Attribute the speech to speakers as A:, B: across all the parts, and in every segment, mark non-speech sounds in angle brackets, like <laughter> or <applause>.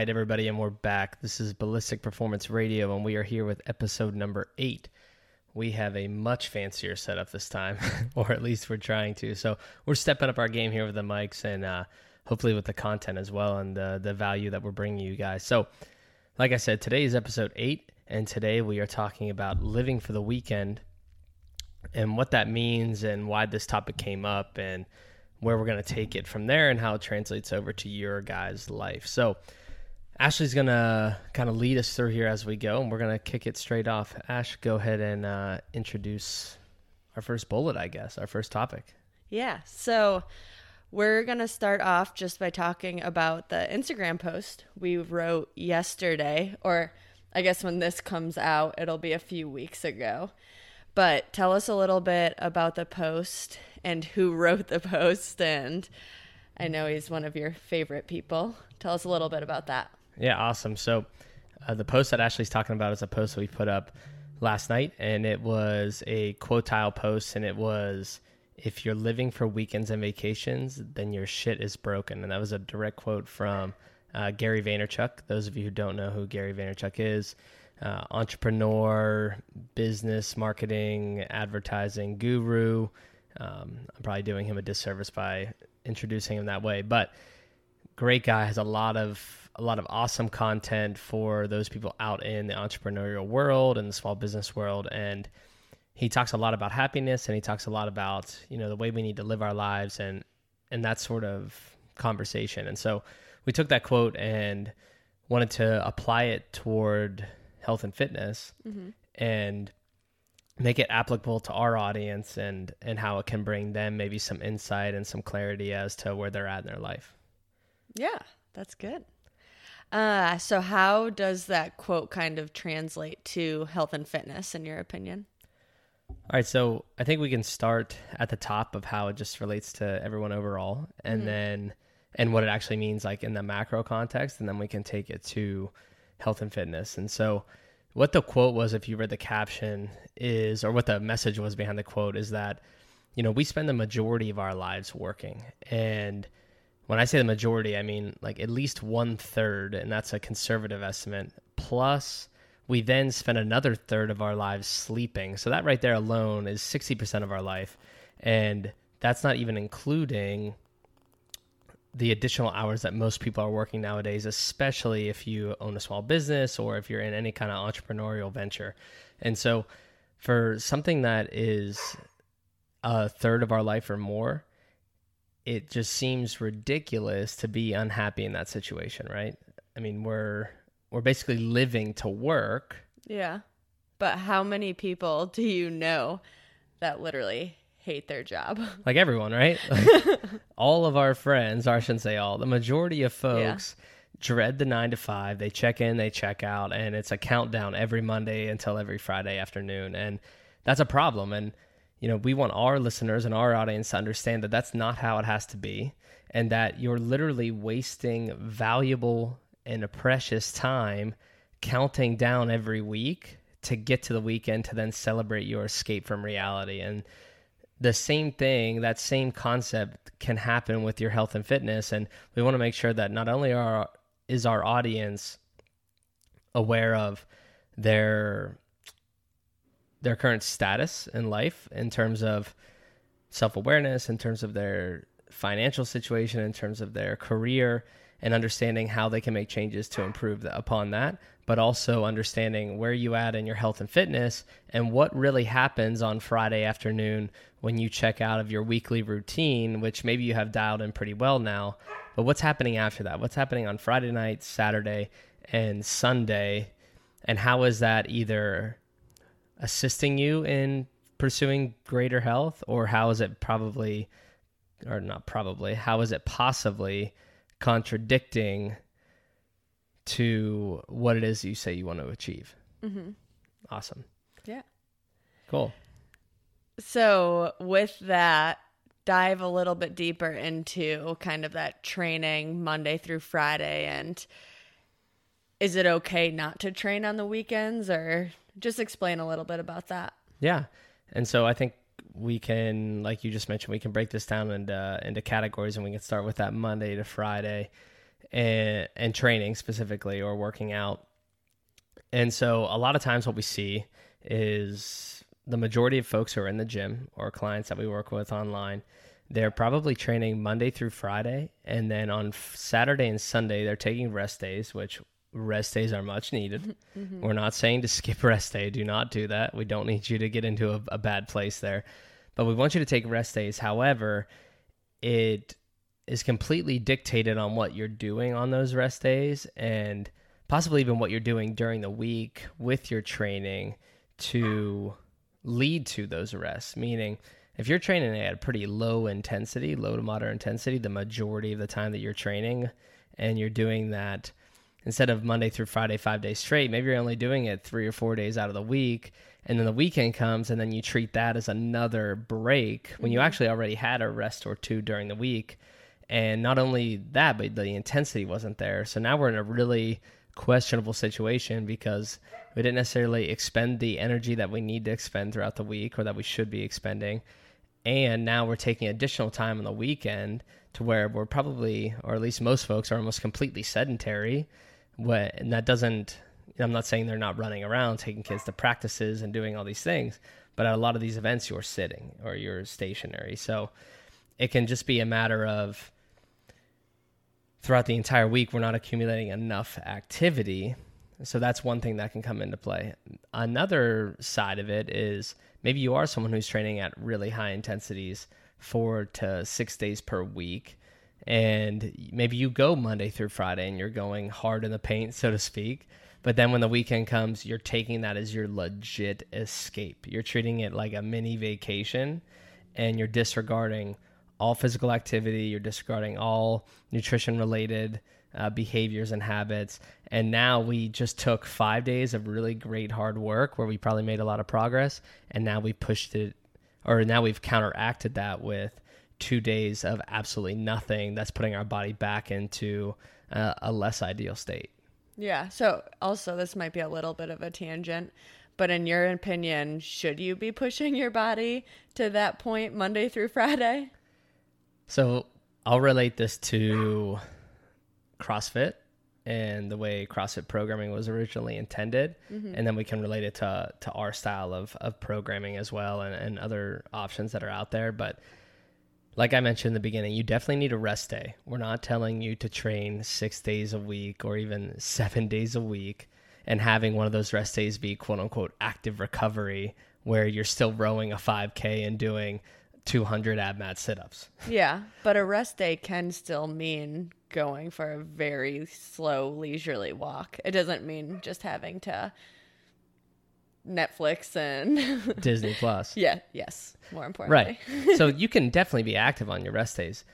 A: Right, everybody, and we're back. This is Ballistic Performance Radio, and we are here with episode number eight. We have a much fancier setup this time, <laughs> or at least we're trying to. So we're stepping up our game here with the mics and uh, hopefully with the content as well and the, the value that we're bringing you guys. So, like I said, today is episode eight, and today we are talking about living for the weekend and what that means and why this topic came up and where we're going to take it from there and how it translates over to your guys' life. So, Ashley's to kind of lead us through here as we go, and we're to kick it straight off. Ash, go ahead and uh, introduce our first bullet, I guess, our first topic.
B: Yeah. So, we're to start off just by talking about the Instagram post we wrote yesterday, or I guess when this comes out, it'll be a few weeks ago. But tell us a little bit about the post and who wrote the post. And I know he's one of your favorite people. Tell us a little bit about that.
A: Yeah, awesome. So uh, the post that Ashley's talking about is a post that we put up last night, and it was a quotile post, and it was if you're living for weekends and vacations, then your shit is broken. And that was a direct quote from uh, Gary Vaynerchuk. Those of you who don't know who Gary Vaynerchuk is, uh, entrepreneur, business, marketing, advertising guru. Um, I'm probably doing him a disservice by introducing him that way, but great guy has a lot of a lot of awesome content for those people out in the entrepreneurial world and the small business world and he talks a lot about happiness and he talks a lot about you know the way we need to live our lives and and that sort of conversation and so we took that quote and wanted to apply it toward health and fitness mm-hmm. and make it applicable to our audience and and how it can bring them maybe some insight and some clarity as to where they're at in their life.
B: Yeah, that's good. Uh, so how does that quote kind of translate to health and fitness in your opinion?
A: All right, so I think we can start at the top of how it just relates to everyone overall and mm-hmm. then and what it actually means like in the macro context and then we can take it to health and fitness. And so what the quote was, if you read the caption, is, or what the message was behind the quote, is that, you know, we spend the majority of our lives working. And when I say the majority, I mean like at least one third, and that's a conservative estimate. Plus, we then spend another third of our lives sleeping. So that right there alone is 60% of our life. And that's not even including the additional hours that most people are working nowadays, especially if you own a small business or if you're in any kind of entrepreneurial venture. And so, for something that is a third of our life or more, it just seems ridiculous to be unhappy in that situation, right? I mean, we're we're basically living to work.
B: Yeah. But how many people do you know that literally hate their job. <laughs>
A: Like everyone, right? Like <laughs> all of our friends, or I shouldn't say all, the majority of folks yeah. dread the nine to five. They check in, they check out, and it's a countdown every Monday until every Friday afternoon. And that's a problem. And, you know, we want our listeners and our audience to understand that that's not how it has to be, and that you're literally wasting valuable and a precious time counting down every week to get to the weekend to then celebrate your escape from reality. And, the same thing, that same concept can happen with your health and fitness. And we want to make sure that not only are is our audience aware of their their current status in life in terms of self-awareness in terms of their financial situation in terms of their career and understanding how they can make changes to improve upon that but also understanding where you at in your health and fitness and what really happens on Friday afternoon when you check out of your weekly routine, which maybe you have dialed in pretty well now. But what's happening after that? What's happening on Friday night, Saturday, and Sunday? And how is that either assisting you in pursuing greater health, or how is it probably, or not probably, how is it possibly contradicting to what it is you say you want to achieve. Mm-hmm. Awesome.
B: Yeah.
A: Cool.
B: So, with that, dive a little bit deeper into kind of that training Monday through Friday. And is it okay not to train on the weekends or just explain a little bit about that?
A: Yeah. And so I think we can, like you just mentioned, we can break this down into, into categories and we can start with that Monday to Friday and and training specifically or working out. And so a lot of times what we see is the majority of folks who are in the gym or clients that we work with online, they're probably training Monday through Friday and then on Saturday and Sunday they're taking rest days, which rest days are much needed. <laughs> Mm-hmm. We're not saying to skip <laughs> rest day. Do not do that. We don't need you to get into a, a bad place there. But we want you to take rest days. However, it is completely dictated on what you're doing on those rest days and possibly even what you're doing during the week with your training to lead to those rests. Meaning, if you're training at a pretty low intensity, low to moderate intensity, the majority of the time that you're training, and you're doing that instead of Monday through Friday, five days straight, maybe you're only doing it three or four days out of the week. And then the weekend comes, and then you treat that as another break when you mm-hmm. actually already had a rest or two during the week. And not only that, but the intensity wasn't there. So now we're in a really questionable situation because we didn't necessarily expend the energy that we need to expend throughout the week or that we should be expending. And now we're taking additional time on the weekend to where we're probably, or at least most folks, are almost completely sedentary what and that doesn't i'm not saying they're not running around taking kids to practices and doing all these things but at a lot of these events you're sitting or you're stationary. So it can just be a matter of throughout the entire week we're not accumulating enough activity. So that's one thing that can come into play. Another side of it is maybe you are someone who's training at really high intensities four to six days per week and maybe you go Monday through Friday and you're going hard in the paint, so to speak. But then when the weekend comes, you're taking that as your legit escape. You're treating it like a mini vacation and you're disregarding all physical activity, you're disregarding all nutrition related uh, behaviors and habits. And now we just took five days of really great hard work where we probably made a lot of progress. And now we pushed it, or now we've counteracted that with two days of absolutely nothing that's putting our body back into uh, a less ideal state.
B: Yeah. So, also, this might be a little bit of a tangent, but in your opinion, should you be pushing your body to that point Monday through Friday?
A: So, I'll relate this to CrossFit and the way CrossFit programming was originally intended, mm-hmm. and then we can relate it to to our style of of programming as well, and, and other options that are out there. But like I mentioned in the beginning, you definitely need a rest day. We're not telling you to train six days a week or even seven days a week and having one of those rest days be quote unquote active recovery where you're still rowing a 5K and doing 200 ab mat sit ups. <laughs>
B: Yeah, but a rest day can still mean going for a very slow, leisurely walk. It doesn't mean just having to Netflix and <laughs>
A: Disney Plus.
B: Yeah, yes, more importantly.
A: Right. <laughs> so you can definitely be active on your rest days.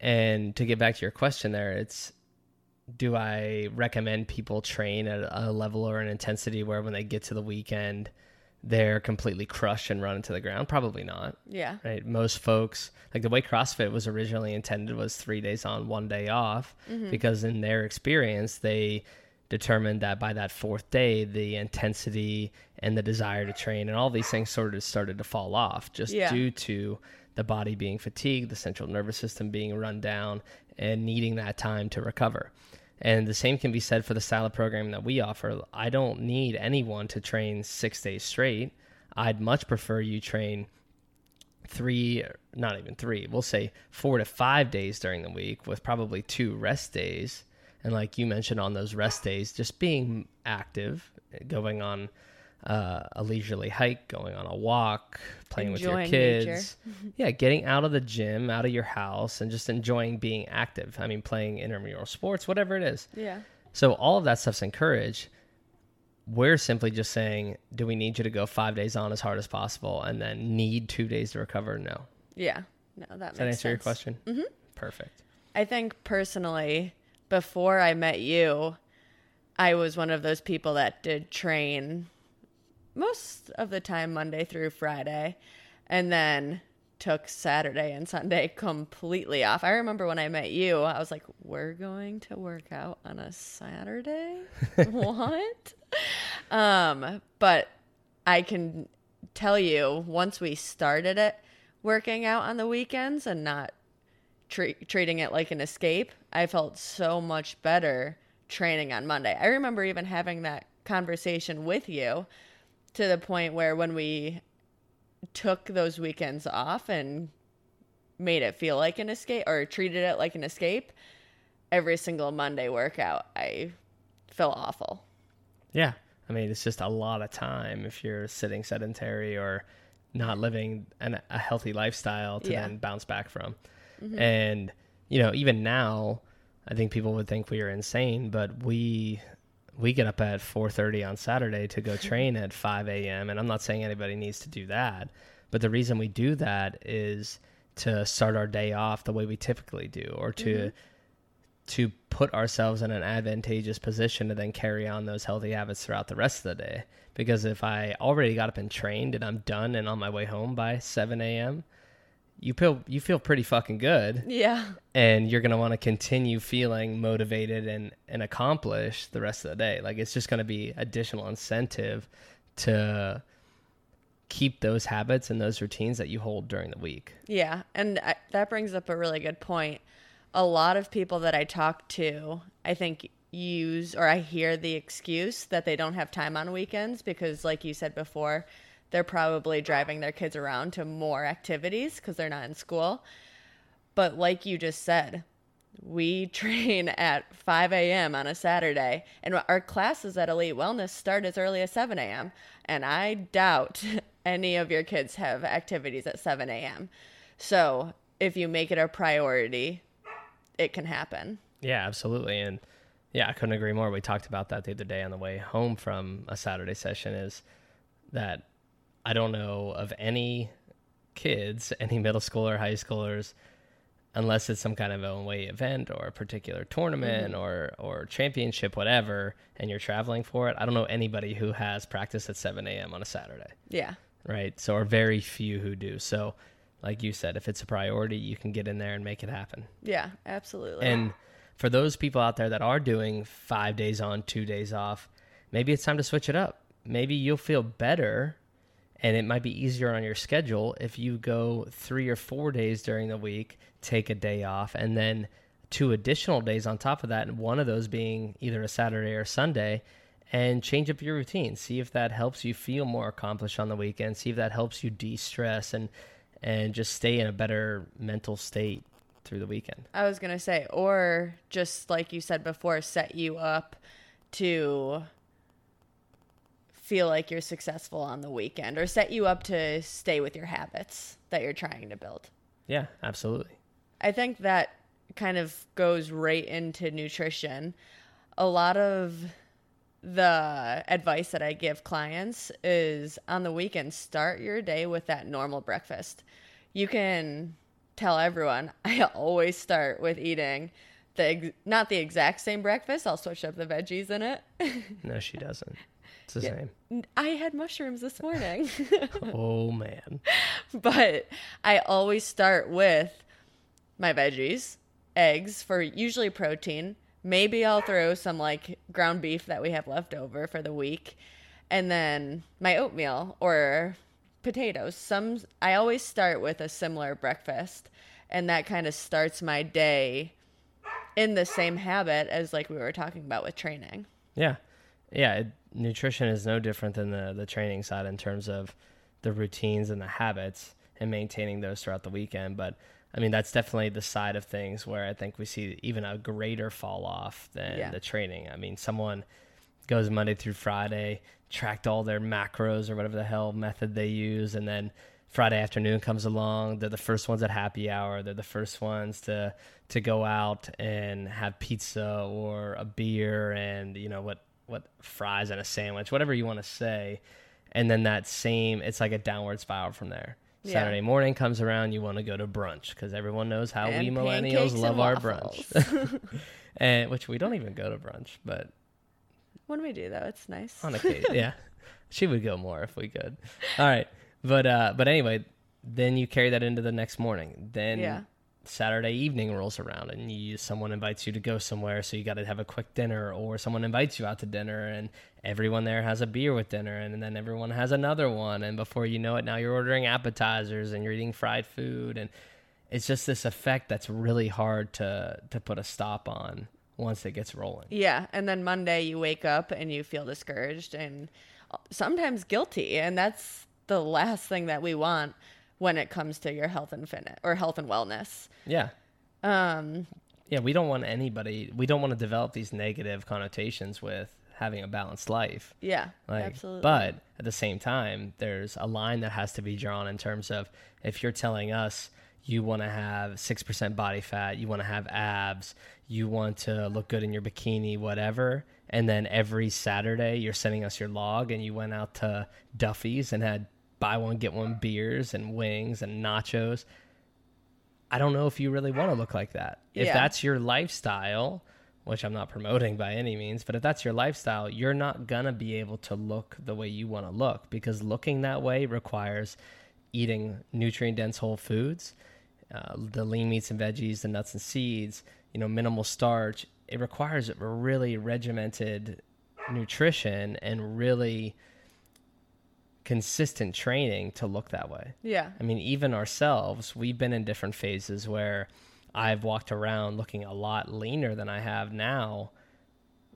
A: And to get back to your question there, it's do I recommend people train at a level or an intensity where when they get to the weekend they're completely crushed and run into the ground? Probably not.
B: Yeah.
A: Right. Most folks like the way CrossFit was originally intended was three days on, one day off, mm-hmm. because in their experience they determined that by that fourth day, the intensity and the desire to train and all these things sort of started to fall off just yeah. due to the body being fatigued, the central nervous system being run down, and needing that time to recover. And the same can be said for the style of programming that we offer. I don't need anyone to train six days straight. I'd much prefer you train three, not even three, we'll say four to five days during the week with probably two rest days and like you mentioned on those rest days, just being active, going on uh, a leisurely hike, going on a walk, playing enjoying with your kids. <laughs> yeah, getting out of the gym, out of your house, and just enjoying being active. I mean, playing intramural sports, whatever it is.
B: Yeah.
A: So all of that stuff's encouraged. We're simply just saying, do we need you to go five days on as hard as possible and then need two days to recover? No.
B: Yeah. No, that Does makes
A: that answer
B: sense.
A: your question?
B: Mm-hmm.
A: Perfect.
B: I think personally, before I met you, I was one of those people that did train most of the time Monday through Friday and then took Saturday and Sunday <laughs> completely off. I remember when I met you, I was like, "We're going to work out on a Saturday?" <laughs> what? Um, but I can tell you once we started it working out on the weekends and not treating it like an escape, I felt so much better training on Monday. I remember even having that conversation with you to the point where when we took those weekends off and made it feel like an escape or treated it like an escape, every single Monday workout, I feel awful.
A: Yeah. I mean, it's just a lot of time if you're sitting sedentary or not living an, a healthy lifestyle to yeah. then bounce back from. Mm-hmm. And, you know, even now, I think people would think we are insane, but we we get up at 4.30 on saturday to go train at 5 a.m and i'm not saying anybody needs to do that but the reason we do that is to start our day off the way we typically do or to mm-hmm. to put ourselves in an advantageous position to then carry on those healthy habits throughout the rest of the day because if i already got up and trained and i'm done and on my way home by 7 a.m you feel you feel pretty fucking good.
B: Yeah.
A: And you're gonna want to continue feeling motivated and and accomplished the rest of the day. Like it's just gonna be additional incentive to keep those habits and those routines that you hold during the week.
B: Yeah, and I, that brings up a really good point. A lot of people that I talk to, I think use or I hear the excuse that they don't have time on weekends because like you said before, they're probably driving their kids around to more activities because they're not in school. But like you just said, we <laughs> train at 5 a.m. on a Saturday, and our classes at Elite Wellness start as early as 7 a.m. And I doubt <laughs> any of your kids have activities at 7 a.m. So if you make it a priority, it can happen.
A: Yeah, absolutely. And yeah, I couldn't agree more. We talked about that the other day on the way home from a Saturday session is that I don't know of any kids, any middle school or high schoolers, unless it's some kind of away event or a particular tournament mm-hmm. or or championship, whatever, and you're traveling for it. I don't know anybody who has practice at 7 a.m. on a Saturday.
B: Yeah.
A: Right. So, or very few who do. So, like you said, if it's a priority, you can get in there and make it happen.
B: Yeah, absolutely.
A: And for those people out there that are doing five days on, two days off, maybe it's time to switch it up. Maybe you'll feel better and it might be easier on your schedule if you go three or four days during the week, take a day off, and then two additional days on top of that, and one of those being either a Saturday or Sunday, and change up your routine. See if that helps you feel more accomplished on the weekend. See if that helps you de stress and and just stay in a better mental state through the weekend.
B: I was gonna say, or just like you said before, set you up to feel like you're successful on the weekend or set you up to stay with your habits that you're trying to build.
A: Yeah, absolutely.
B: I think that kind of goes right into nutrition. A lot of the advice that I give clients is on the weekend, start your day with that normal breakfast. You can tell everyone, <laughs> I always start with eating the not the exact same breakfast. I'll switch up the veggies in it. <laughs>
A: no, she doesn't. It's the yeah.
B: same. I had mushrooms this morning. <laughs>
A: oh man. <laughs>
B: But I always start with my veggies, eggs for usually protein. Maybe I'll throw some like ground beef that we have left over for the week. And then my oatmeal or potatoes. Some I always start with a similar breakfast and that kind of starts my day in the same habit as like we were talking about with training.
A: Yeah. Yeah, it, nutrition is no different than the the training side in terms of the routines and the habits and maintaining those throughout the weekend. But I mean, that's definitely the side of things where I think we see even a greater fall off than yeah. the training. I mean, someone goes Monday through Friday, tracked all their macros or whatever the hell method they use, and then Friday afternoon comes along. They're the first ones at happy hour. They're the first ones to to go out and have pizza or a beer and you know what what fries and a sandwich, whatever you want to say, and then that same it's like a downward spiral from there. Yeah. Saturday morning comes around, you want to go to brunch because everyone knows how and we millennials love our brunch, <laughs> <laughs> and which we don't even go to brunch, but
B: when we do though, it's nice.
A: On occasion, <laughs> yeah, she would go more if we could. All right, but uh, but anyway, then you carry that into the next morning. Then yeah. Saturday evening rolls around and you someone invites you to go somewhere, so you got to have a quick dinner, or someone invites you out to dinner, and everyone there has a beer with dinner, and then everyone has another one, and before you know it, now you're ordering appetizers and you're eating fried food, and it's just this effect that's really hard to to put a stop on once it gets rolling.
B: Yeah, and then Monday you wake up and you feel discouraged and sometimes guilty, and that's the last thing that we want when it comes to your health and fitness or health and wellness.
A: Yeah.
B: Um
A: Yeah, we don't want anybody we don't want to develop these negative connotations with having a balanced life.
B: yeah,
A: Like,
B: absolutely.
A: But at the same time, there's a line that has to be drawn in terms of if you're telling us you want to have 6% body fat, you want to have abs, you want to look good in your bikini, whatever. And then every Saturday, you're sending us your log and you went out to Duffy's and had buy one, get one beers and wings and nachos. I don't know if you really want to look like that. If
B: Yeah.
A: that's your lifestyle, which I'm not promoting by any means, but if that's your lifestyle, you're not going to be able to look the way you want to look because looking that way requires eating nutrient dense whole foods, uh, the lean meats and veggies, the nuts and seeds, you know, minimal starch. It requires a really regimented nutrition and really consistent training to look that way.
B: yeah.
A: I mean, even ourselves, we've been in different phases where I've walked around looking a lot leaner than I have now,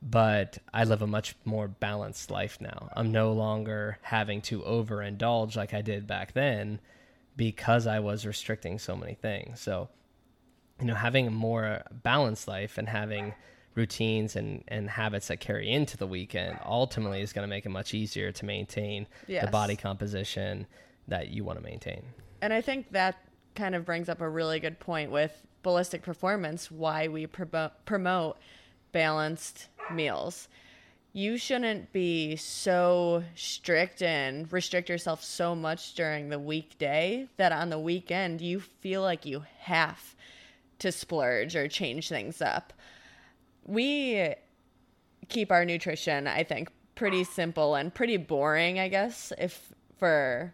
A: but I live a much more balanced life now. I'm no longer having to overindulge like I did back then because I was restricting so many things. So, you know, having a more balanced life and having routines and, and habits that carry into the weekend ultimately is going to make it much easier to maintain the body composition that you want to maintain.
B: And I think that kind of brings up a really good point with ballistic performance why we promo- promote balanced meals. You shouldn't be so strict and restrict yourself so much during the weekday that on the weekend you feel like you have to splurge or change things up. We keep our nutrition, I think, pretty simple and pretty boring, I guess, if for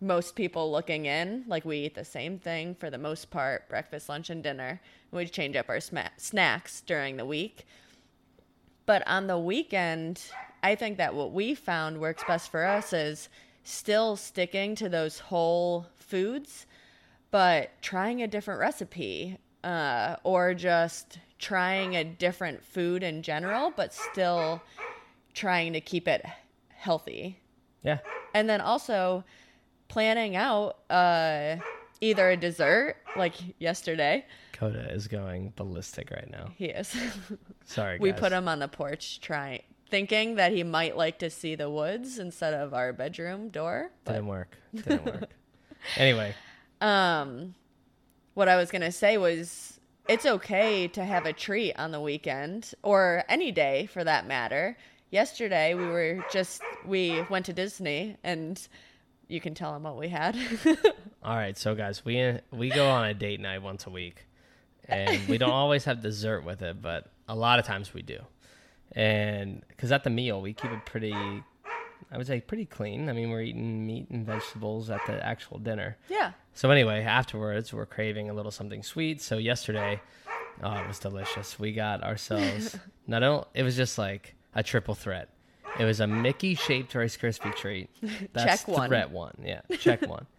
B: most people looking in, like we eat the same thing for the most part breakfast, lunch, and dinner. We change up our sma- snacks during the week. But on the weekend, I think that what we found works best for us is still sticking to those whole foods, but trying a different recipe uh, or just trying a different food in general, but still trying to keep it healthy
A: Yeah.
B: and then also planning out uh either a dessert like yesterday
A: Coda is going ballistic right now.
B: he is <laughs>
A: Sorry,
B: we put him on the porch trying thinking that he might like to see the woods instead of our bedroom door but
A: Didn't work. Didn't work. <laughs> anyway,
B: um what i was going to say was it's okay to have a treat on the weekend or any day for that matter yesterday we were just we went to disney and you can tell them what we had <laughs>
A: all right. So, guys, we we go on a date night once a week, and we don't always have dessert with it, but a lot of times we do. And because at the meal we keep it pretty, I would say pretty clean. I mean, we're eating meat and vegetables at the actual dinner.
B: yeah
A: So anyway, afterwards we're craving a little something sweet. So yesterday, oh, it was delicious. We got ourselves <laughs> not only it was just like a triple threat. It was a Mickey shaped Rice Krispie treat. <laughs> That's
B: Check one.
A: threat one. Yeah, check one. <laughs>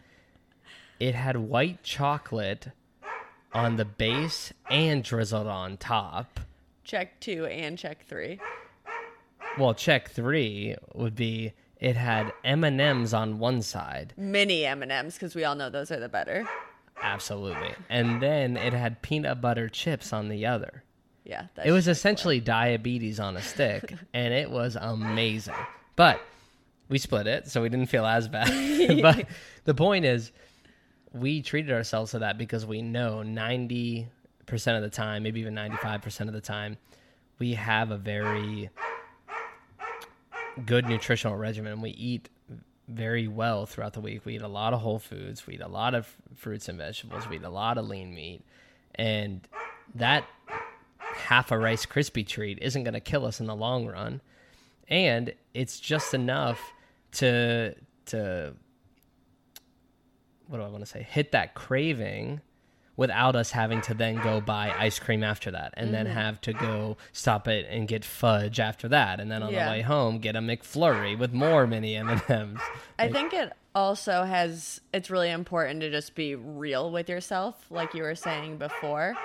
A: It had white chocolate on the base and drizzled on top.
B: check two and check three.
A: Well, check three would be it had M and M's on one side.
B: Mini M and M's because we all know those are the better.
A: Absolutely. And then it had peanut butter chips on the other.
B: Yeah,
A: It was essentially diabetes on a stick, <laughs> and it was amazing. But we split it, so we didn't feel as bad. <laughs> <laughs> but the point is, we treated ourselves to that because we know 90% of the time, maybe even 95% of the time, we have a very good nutritional regimen. We eat very well throughout the week. We eat a lot of whole foods. We eat a lot of fruits and vegetables. We eat a lot of lean meat. And that half a Rice Krispie treat isn't going to kill us in the long run. And it's just enough to to what do I want to say? Hit that craving without us having to then go buy ice cream after that and then mm-hmm. have to go stop it and get fudge after that and then on
B: Yeah.
A: the way home get a McFlurry with more mini M&Ms.
B: I think it also has it's really important to just be real with yourself like you were saying before.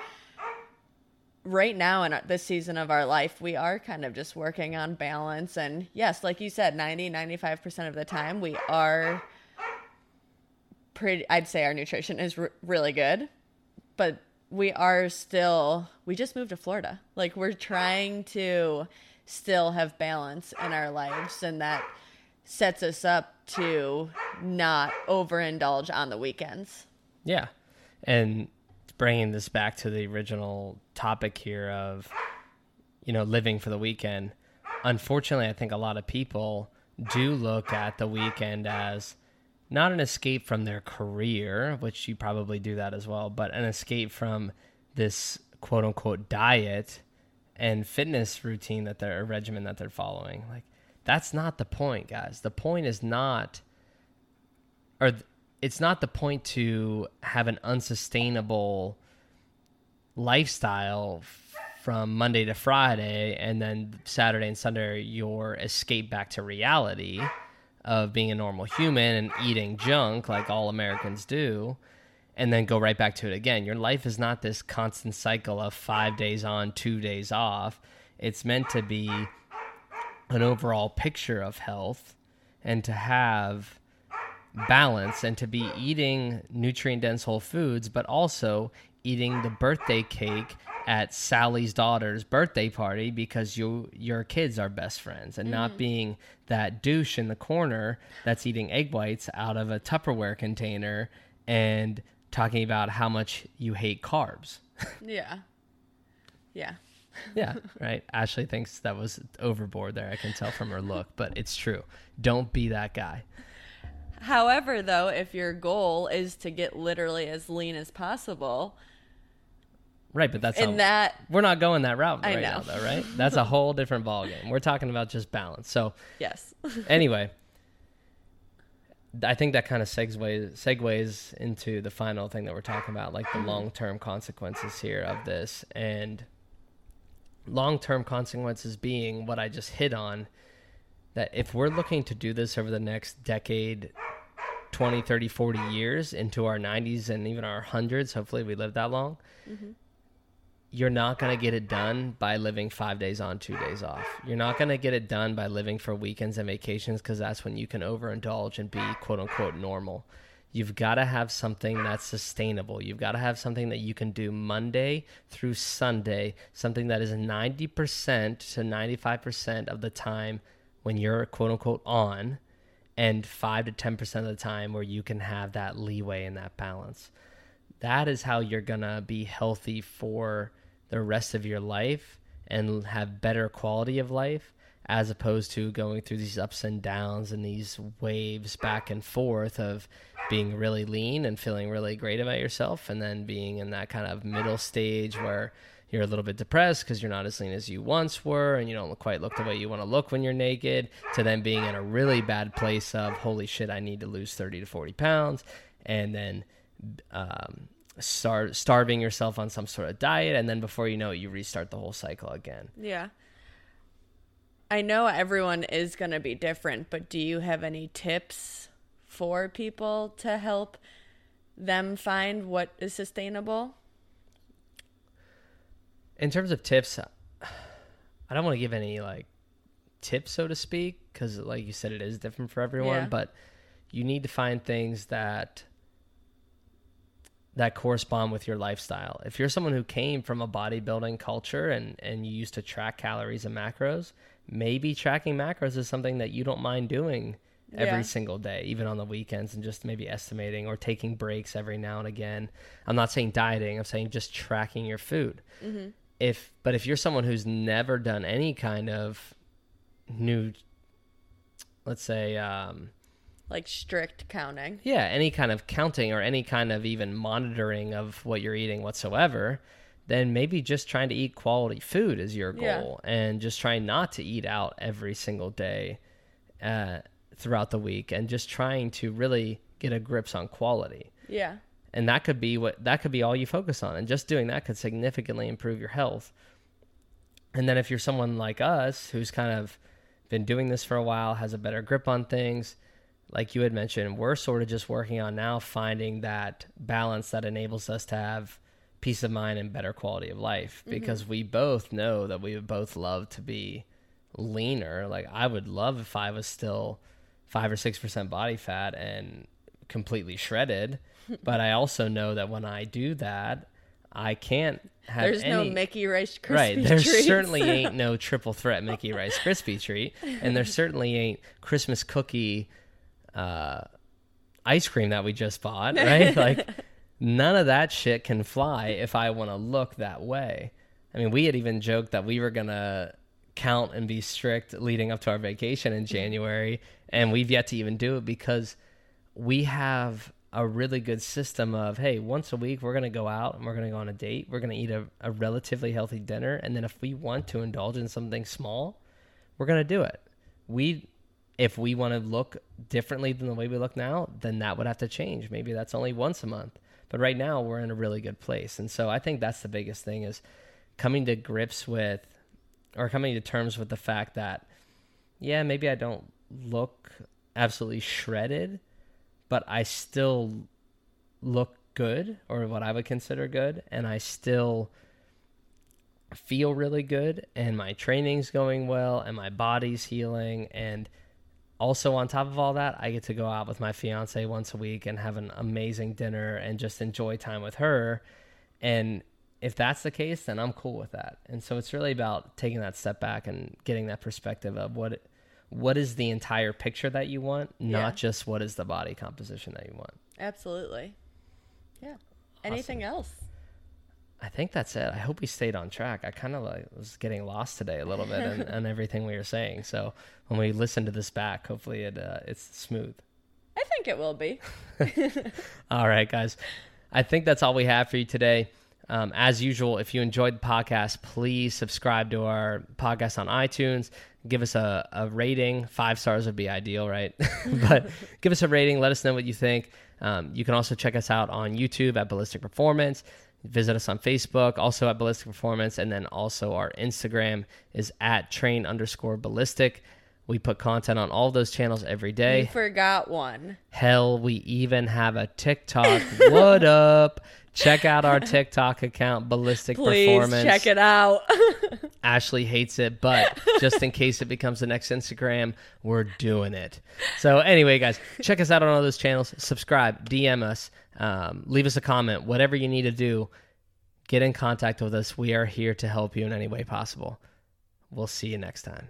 B: Right now in this season of our life, we are kind of just working on balance and yes, like you said, 90 95% of the time we are pretty I'd say our nutrition is r- really good, but we are still we just moved to Florida. Like we're trying to still have balance in our lives and that sets us up to not overindulge on the weekends.
A: Yeah. And bringing this back to the original topic here of, you know, living for the weekend. Unfortunately, I think a lot of people do look at the weekend as not an escape from their career, which you probably do that as well, but an escape from this quote unquote diet and fitness routine that they're regimen that they're following. Like that's not the point, guys. The point is not or it's not the point to have an unsustainable lifestyle from Monday to Friday and then Saturday and Sunday your escape back to reality of being a normal human and eating junk like all Americans do and then go right back to it again. Your life is not this constant cycle of 5 days on, 2 days off. It's meant to be an overall picture of health and to have balance and to be eating nutrient dense whole foods, but also eating the birthday cake at Sally's daughter's birthday party because you your kids are best friends and not mm. being that douche in the corner that's eating egg whites out of a Tupperware container and talking about how much you hate carbs.
B: Yeah. Yeah.
A: Yeah, <laughs> right. Ashley thinks that was overboard there. I can tell from her look, but it's true. Don't be that guy.
B: However, though, if your goal is to get literally as lean as possible,
A: Right, but that's
B: in
A: not,
B: that
A: we're not going that route right now, though, right? <laughs> That's a whole different ballgame. We're talking about just balance. So,
B: yes. <laughs>
A: anyway, I think that kind of segues segues into the final thing that we're talking about, like the long term consequences here of this, and long term consequences being what I just hit on. That if we're looking to do this over the next decade, 20, 30, 40 years into our 90s and even our hundreds, hopefully we live that long, you're not going to get it done by living five days on, two days off. You're not going to get it done by living for weekends and vacations because that's when you can overindulge and be quote unquote normal. You've got to have something that's sustainable. You've got to have something that you can do Monday through Sunday, something that is 90% to 95% of the time when you're quote unquote on, and 5 to 10% of the time where you can have that leeway and that balance that is how you're gonna be healthy for the rest of your life and have better quality of life as opposed to going through these ups and downs and these waves back and forth of being really lean and feeling really great about yourself and then being in that kind of middle stage where you're a little bit depressed because you're not as lean as you once were and you don't quite look the way you want to look when you're naked to then being in a really bad place of holy shit i need to lose 30 to 40 pounds and then um, start starving yourself on some sort of diet, and then before you know it, you restart the whole cycle again.
B: Yeah. I know everyone is going to be different, but do you have any tips for people to help them find what is sustainable?
A: In terms of tips, I don't want to give any like tips, so to speak, because like you said, it is different for everyone.
B: Yeah.
A: But you need to find things that that correspond with your lifestyle. If you're someone who came from a bodybuilding culture and and you used to track calories and macros, maybe tracking macros is something that you don't mind doing every
B: Yeah.
A: single day, even on the weekends, and just maybe estimating or taking breaks every now and again. I'm not saying dieting. I'm saying just tracking your food. If but if you're someone who's never done any kind of new, let's say, um,
B: Like strict counting.
A: yeah, any kind of counting or any kind of even monitoring of what you're eating whatsoever, then maybe just trying to eat quality food is your
B: Yeah.
A: goal and just trying not to eat out every single day uh, throughout the week and just trying to really get a grips on quality.
B: Yeah.
A: and that could be what that could be all you focus on and just doing that could significantly improve your health and then if you're someone like us who's kind of been doing this for a while has a better grip on things like you had mentioned we're sort of just working on now finding that balance that enables us to have peace of mind and better quality of life mm-hmm. because mm-hmm. we both know that we would both love to be leaner like i would love if i was still five or six percent body fat and completely shredded <laughs> but I also know that when I do that, I can't have
B: There's
A: any...
B: no Mickey Rice Krispie
A: Right, there
B: treats.
A: certainly ain't no <laughs> triple threat Mickey Rice Krispie treat, and there <laughs> certainly ain't Christmas cookie uh, ice cream that we just bought, <laughs> right? like none of that shit can fly if I want to look that way. I mean, we had even joked that we were gonna count and be strict leading up to our vacation in January, and we've yet to even do it because we have a really good system of hey once a week we're going to go out and we're going to go on a date we're going to eat a, a relatively healthy dinner and then if we want to indulge in something small we're going to do it we if we want to look differently than the way we look now then that would have to change. Maybe that's only once a month. But right now we're in a really good place. And so i think that's the biggest thing is coming to grips with or coming to terms with the fact that yeah maybe i don't look absolutely shredded but I still look good or what I would consider good. And I still feel really good. And my training's going well. And my body's healing. And also on top of all that I get to go out with my fiance once a week and have an amazing dinner and just enjoy time with her and if that's the case then I'm cool with that. And so it's really about taking that step back and getting that perspective of what what is the entire picture that you want, not yeah. just what is the body composition that you want.
B: Absolutely. Yeah. Awesome. Anything else?
A: I think that's it. I hope we stayed on track. I kind of like was getting lost today a little bit and, <laughs> and everything we were saying. So when we listen to this back, hopefully it uh, it's smooth.
B: I think it will be. <laughs>
A: all right, guys. I think that's all we have for you today. Um, as usual, if you enjoyed the podcast, please subscribe to our podcast on iTunes give us a, a rating. Five stars would be ideal, right? <laughs> but give us a rating. Let us know what you think. Um, you can also check us out on YouTube at Ballistic Performance. Visit us on Facebook, also at Ballistic Performance, and then also our Instagram is at train underscore ballistic. We put content on all those channels every day.
B: You forgot one.
A: Hell, we even have a TikTok. <laughs> what up? Check out our TikTok account, Ballistic
B: Please
A: Performance.
B: check it out. <laughs>
A: Ashley hates it, but just in case it becomes the next Instagram, we're doing it. So anyway, guys, check us out on all those channels. Subscribe, DM us, um, leave us a comment, whatever you need to do. Get in contact with us. We are here to help you in any way possible. We'll see you next time.